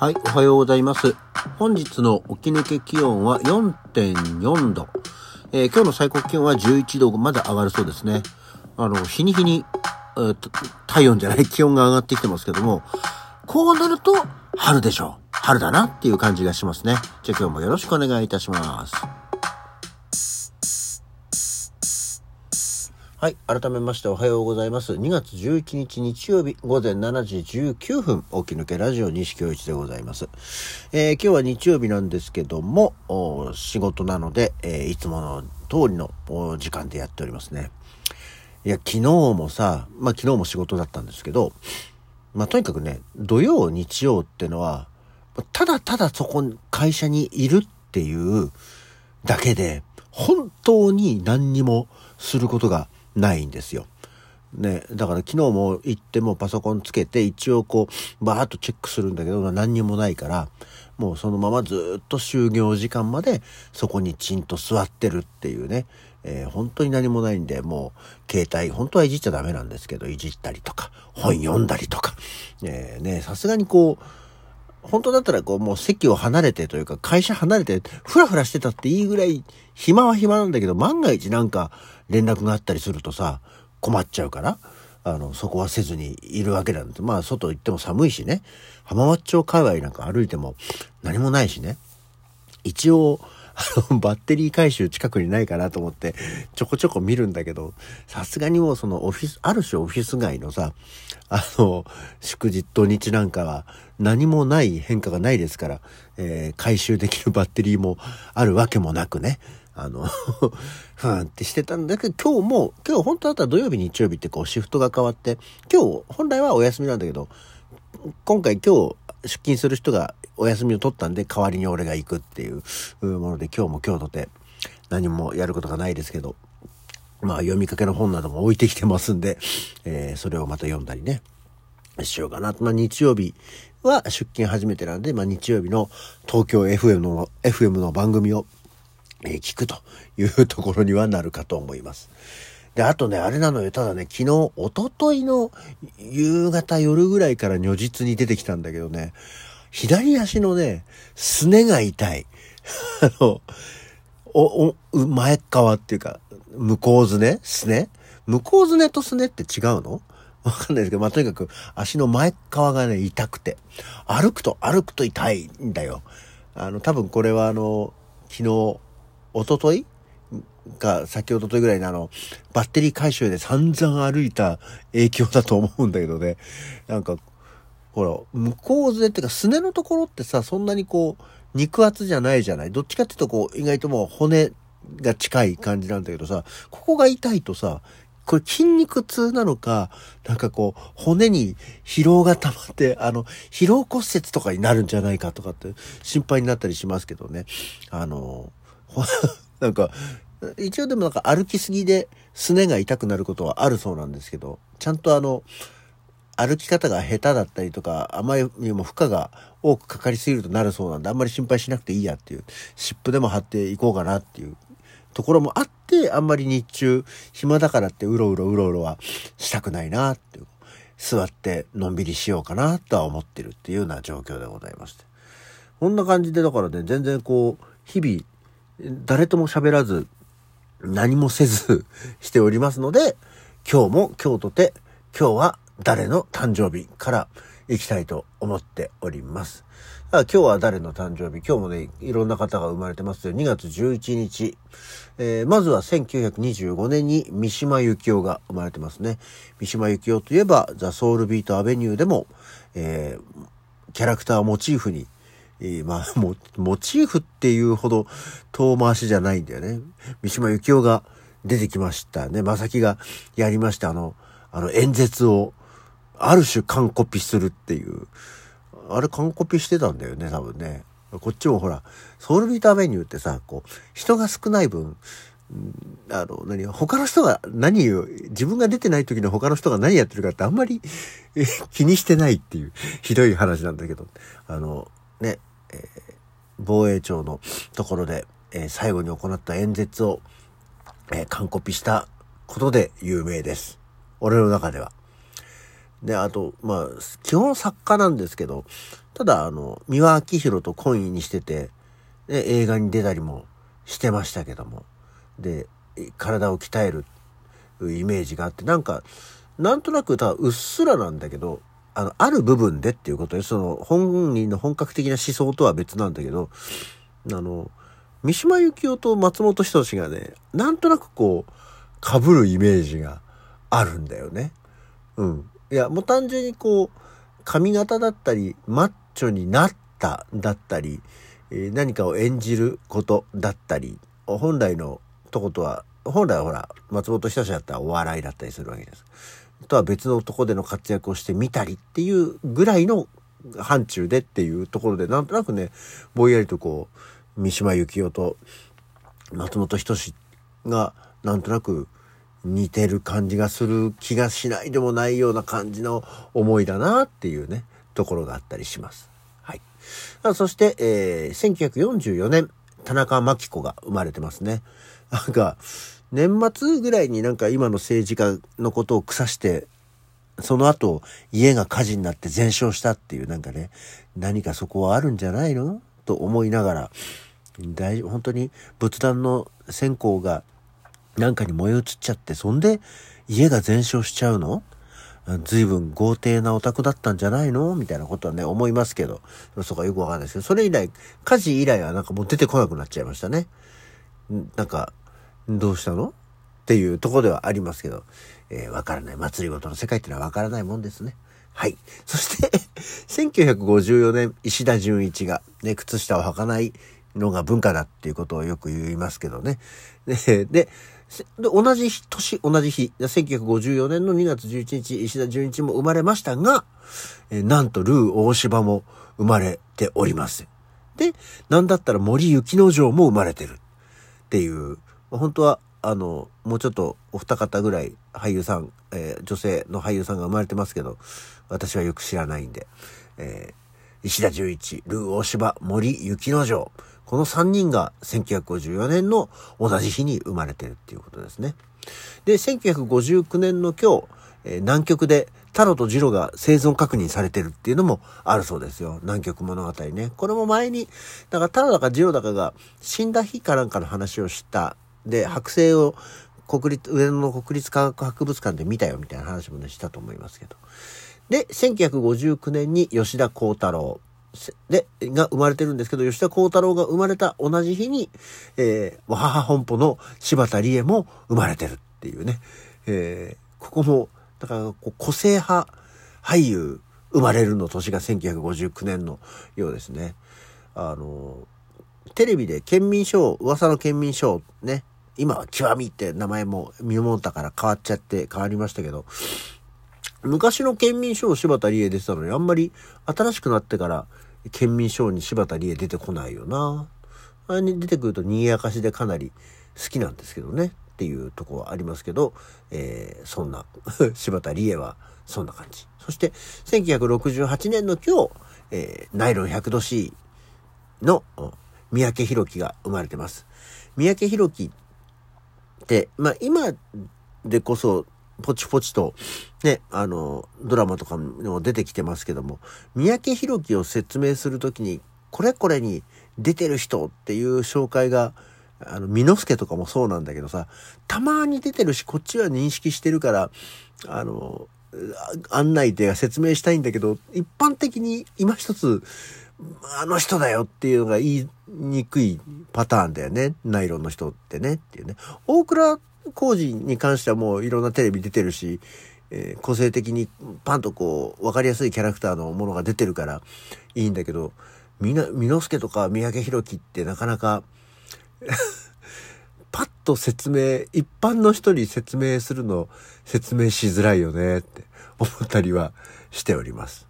はい、おはようございます。本日の起き抜け気温は4.4度。えー今日の最高気温は11度まだ上がるそうですね。あの、日に日に、えーと体温じゃない気温が上がってきてますけども、こうなると春でしょう。春だなっていう感じがしますね。じゃあ今日もよろしくお願いいたします。はい。改めましておはようございます。2月11日日曜日午前7時19分、起き抜けラジオ西京一でございます。えー今日は日曜日なんですけども、お仕事なので、えーいつもの通りの時間でやっておりますね。いや、昨日もさ、まあ昨日も仕事だったんですけど、まあとにかくね、土曜、日曜ってのは、ただただそこ会社にいるっていうだけで、本当に何にもすることがないんですよ。ね、だから昨日も行ってもパソコンつけて一応こうバーッとチェックするんだけど何にもないからもうそのままずっと就業時間までそこにちんと座ってるっていうね、えー本当に何もないんでもう携帯本当はいじっちゃダメなんですけどいじったりとか本読んだりとか、えねさすがにこう本当だったらこうもう席を離れてというか会社離れてフラフラしてたっていいぐらい暇は暇なんだけど万が一なんか連絡があったりするとさ困っちゃうからあのそこはせずにいるわけなんですまあ外行っても寒いしね。浜松町界隈なんか歩いても何もないしね。一応あの バッテリー回収近くにないかなと思ってちょこちょこ見るんだけどさすがにもうそのオフィスある種オフィス街のさあの祝日土日なんかは何もない変化がないですから、えー回収できるバッテリーもあるわけもなくね。あの ふーんってしてたんだけど今日も今日本当だったら土曜日日曜日ってこうシフトが変わって今日本来はお休みなんだけど今回今日出勤する人がお休みを取ったんで代わりに俺が行くっていうもので今日も今日とて何もやることがないですけどまあ読みかけの本なども置いてきてますんで、えーそれをまた読んだりねしようかな。まあ日曜日は出勤初めてなんで、まあ日曜日の東京 FM の FM の番組を、えー聞くというところにはなるかと思います。で、あとね、あれなのよ。ただね、昨日、一昨日の夕方夜ぐらいから如実に出てきたんだけどね、左足のね、すねが痛い。あの、お、お、前側っていうか、向こうずねすね？向こうずねとすねって違うの？わかんないですけど、まあ、とにかく足の前側がね、痛くて。歩くと、歩くと痛いんだよ。あの、多分これはあの、昨日、一昨日？か、先ほどといぐらいのあの、バッテリー回収で散々歩いた影響だと思うんだけどね。なんか、ほら、向こうずねっていうか、すねのところってさ、そんなにこう、肉厚じゃないじゃない？どっちかっていうとこう、意外ともう骨が近い感じなんだけどさ、ここが痛いとさ、これ筋肉痛なのか、なんかこう、骨に疲労が溜まって、あの、疲労骨折とかになるんじゃないかとかって心配になったりしますけどね。あの、なんか、一応でもなんか歩きすぎですねが痛くなることはあるそうなんですけど、ちゃんとあの、歩き方が下手だったりとか、あまりにも負荷が多くかかりすぎるとなるそうなんで、あんまり心配しなくていいやっていう、湿布でも貼っていこうかなっていうところもあって、あんまり日中、暇だからってうろうろうろうろはしたくないなっていう、座ってのんびりしようかなとは思ってるっていうような状況でございまして。こんな感じで、だからね、全然こう、日々、誰とも喋らず、何もせずしておりますので、今日も今日とて、今日は誰の誕生日から行きたいと思っております。今日は誰の誕生日？今日もね、いろんな方が生まれてますよ。2月11日。えーまずは1925年に三島由紀夫が生まれてますね。三島由紀夫といえば、ザ・ソウルビート・アベニューでも、えーキャラクターをモチーフに、えーまあ、モモチーフっていうほど遠回しじゃないんだよね。三島由紀夫が出てきましたね。まさきがやりました。あの、あの演説を、ある種完コピするっていう。あれ完コピしてたんだよね、多分ね。こっちもほら、ソウルビートアベニューってさ、こう、人が少ない分、あの、何、他の人が何を、自分が出てない時の他の人が何やってるかってあんまり気にしてないっていう、ひどい話なんだけど、あの、ね、えー防衛庁のところで、えー最後に行った演説を、えー完コピしたことで有名です。俺の中では。で、あと、まあ、基本作家なんですけど、ただ、あの、三輪明宏と懇意にしてて、で、映画に出たりもしてましたけども。で、体を鍛えるイメージがあって、なんか、なんとなく、ただ、うっすらなんだけど、あの、ある部分でっていうことで、その、本人の本格的な思想とは別なんだけど、あの、三島由紀夫と松本人志がね、なんとなくこう、被るイメージがあるんだよね。うん。いや、もう単純にこう、髪型だったり、マッチョになっただったり、え、何かを演じることだったり、本来のとことは、本来はほら、松本人志だったらお笑いだったりするわけです。とは別のとこでの活躍をしてみたりっていうぐらいの範疇でっていうところで、なんとなくね、ぼんやりとこう、三島由紀夫と松本人志がなんとなく似てる感じがする気がしないでもないような感じの思いだなっていうね、ところがあったりします。はい。そして、えー、1944年、田中真紀子が生まれてますね。なんか、年末ぐらいになんか今の政治家のことを腐して、その後家が火事になって全焼したっていうなんかね、何かそこはあるんじゃないの？と思いながら、大、本当に仏壇の線香がなんかに燃え移っちゃって、そんで家が全焼しちゃうの？随分豪邸なお宅だったんじゃないの？みたいなことはね、思いますけど、そこはよくわかんないですけど、それ以来、火事以来はなんかもう出てこなくなっちゃいましたね。なんか、どうしたの？っていうとこではありますけど、えー、わからない。祭りごとの世界っていうのはわからないもんですね。はい。そして 1954年、石田純一が、ね、靴下を履かないのが文化だっていうことをよく言いますけどね。で、で同じ年、同じ日、1954年の2月11日、石田純一も生まれましたが、えなんとルー大柴も生まれております。で、なんだったら森雪之丞も生まれてるっていう、本当は、あの、もうちょっとお二方ぐらい俳優さん、えー、女性の俳優さんが生まれてますけど、私はよく知らないんで、えー、石田純一、ルー大柴、森雪之丞、この3人が1954年の同じ日に生まれてるっていうことですね。で、1959年の今日、えー、南極でタロとジロが生存確認されてるっていうのもあるそうですよ。南極物語ね。これも前に、だからタロだかジロだかが死んだ日かなんかの話をしたで、剥製を国立、上野の国立科学博物館で見たよみたいな話もね、したと思いますけど。で、1959年に吉田幸太郎。で、が生まれてるんですけど、吉田幸太郎が生まれた同じ日に、えー、母本舗の柴田理恵も生まれてるっていうね。えー、ここも、だからこう個性派俳優生まれるの年が1959年のようですね。あの、テレビで県民賞、噂の県民賞ね、今は極みって名前も見守ったから変わっちゃって変わりましたけど、昔の県民賞柴田理恵出てたのにあんまり新しくなってから県民賞に柴田理恵出てこないよな。あれに出てくると賑やかしでかなり好きなんですけどねっていうとこはありますけど、えー、そんな 柴田理恵はそんな感じ。そして1968年の今日、えー、ナイロン100度 C の三宅宏樹が生まれてます。三宅宏樹、まあ今でこそ、ポチポチと、ね、あの、ドラマとかにも出てきてますけども、三宅宏樹を説明するときに、これこれに出てる人っていう紹介が、あの、ミノスケとかもそうなんだけどさ、たまに出てるし、こっちは認識してるから、あの、案内で説明したいんだけど、一般的に今一つ、あの人だよっていうのが言いにくいパターンだよね。ナイロンの人ってねっていうね。大倉浩二に関してはもういろんなテレビ出てるし、えー、個性的にパンとこう、わかりやすいキャラクターのものが出てるからいいんだけど、みな、みのすけとか三宅宏樹ってなかなか パッと説明、一般の人に説明するの説明しづらいよねって思ったりはしております。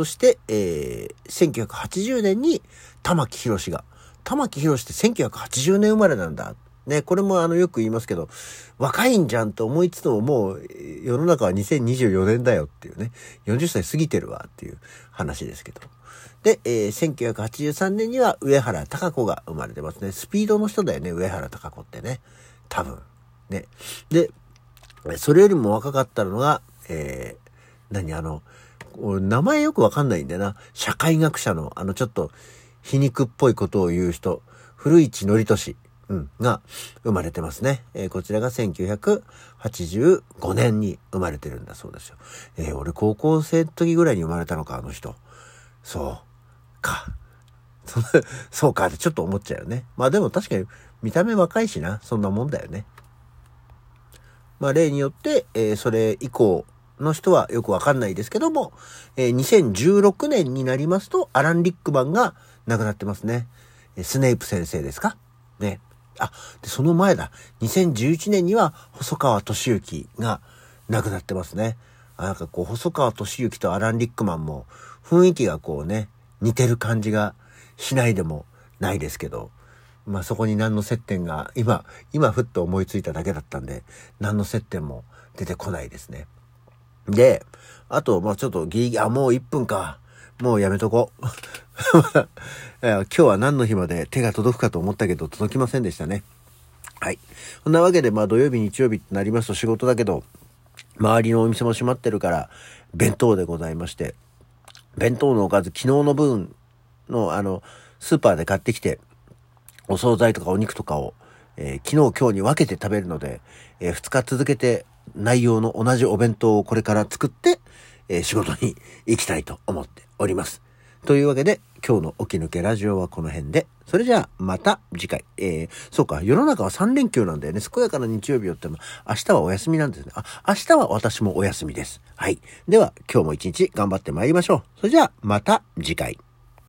そして、えー、1980年に玉木宏が、玉木宏って1980年生まれなんだ。ね、これもあのよく言いますけど、若いんじゃんと思いつつももう世の中は2024年だよっていうね、40歳過ぎてるわっていう話ですけど。で、えー、1983年には上原隆子が生まれてますね。スピードの人だよね、上原隆子ってね。多分。ね。で、それよりも若かったのが、えー、何あの、名前よくわかんないんだよな。社会学者の、あの、ちょっと、皮肉っぽいことを言う人、古市憲俊、うん、が生まれてますね。えー、こちらが1985年に生まれてるんだそうですよ。えー、俺高校生の時ぐらいに生まれたのか、あの人。そう。か。そうかってちょっと思っちゃうよね。まあでも確かに見た目若いしな。そんなもんだよね。まあ例によって、えー、それ以降の人はよくわかんないですけども、えー、2016年になりますと、アラン・リックマンが亡くなってますね。スネイプ先生ですか？ね。あ、で、その前だ。2011年には細川敏之が亡くなってますね。あなんかこう、細川敏之とアラン・リックマンも雰囲気がこうね、似てる感じがしないでもないですけど、まあそこに何の接点が、今、今ふっと思いついただけだったんで、何の接点も出てこないですね。で、あと、まあちょっとギリギリ、あ、もう1分か。もうやめとこう。今日は何の日まで手が届くかと思ったけど届きませんでしたね。はい。そんなわけで、まあ土曜日、日曜日ってなりますと仕事だけど、周りのお店も閉まってるから、弁当でございまして、弁当のおかず、昨日の分の、あの、スーパーで買ってきて、お惣菜とかお肉とかを、えー、昨日今日に分けて食べるので、えー、2日続けて内容の同じお弁当をこれから作って、えー、仕事に行きたいと思っております。というわけで、今日の起き抜けラジオはこの辺で、それじゃあまた次回。えー、そうか、世の中は3連休なんだよね。健やかな日曜日よっても、明日はお休みなんですね。あ、明日は私もお休みです。はい。では、今日も一日頑張って参りましょう。それじゃあ、また次回。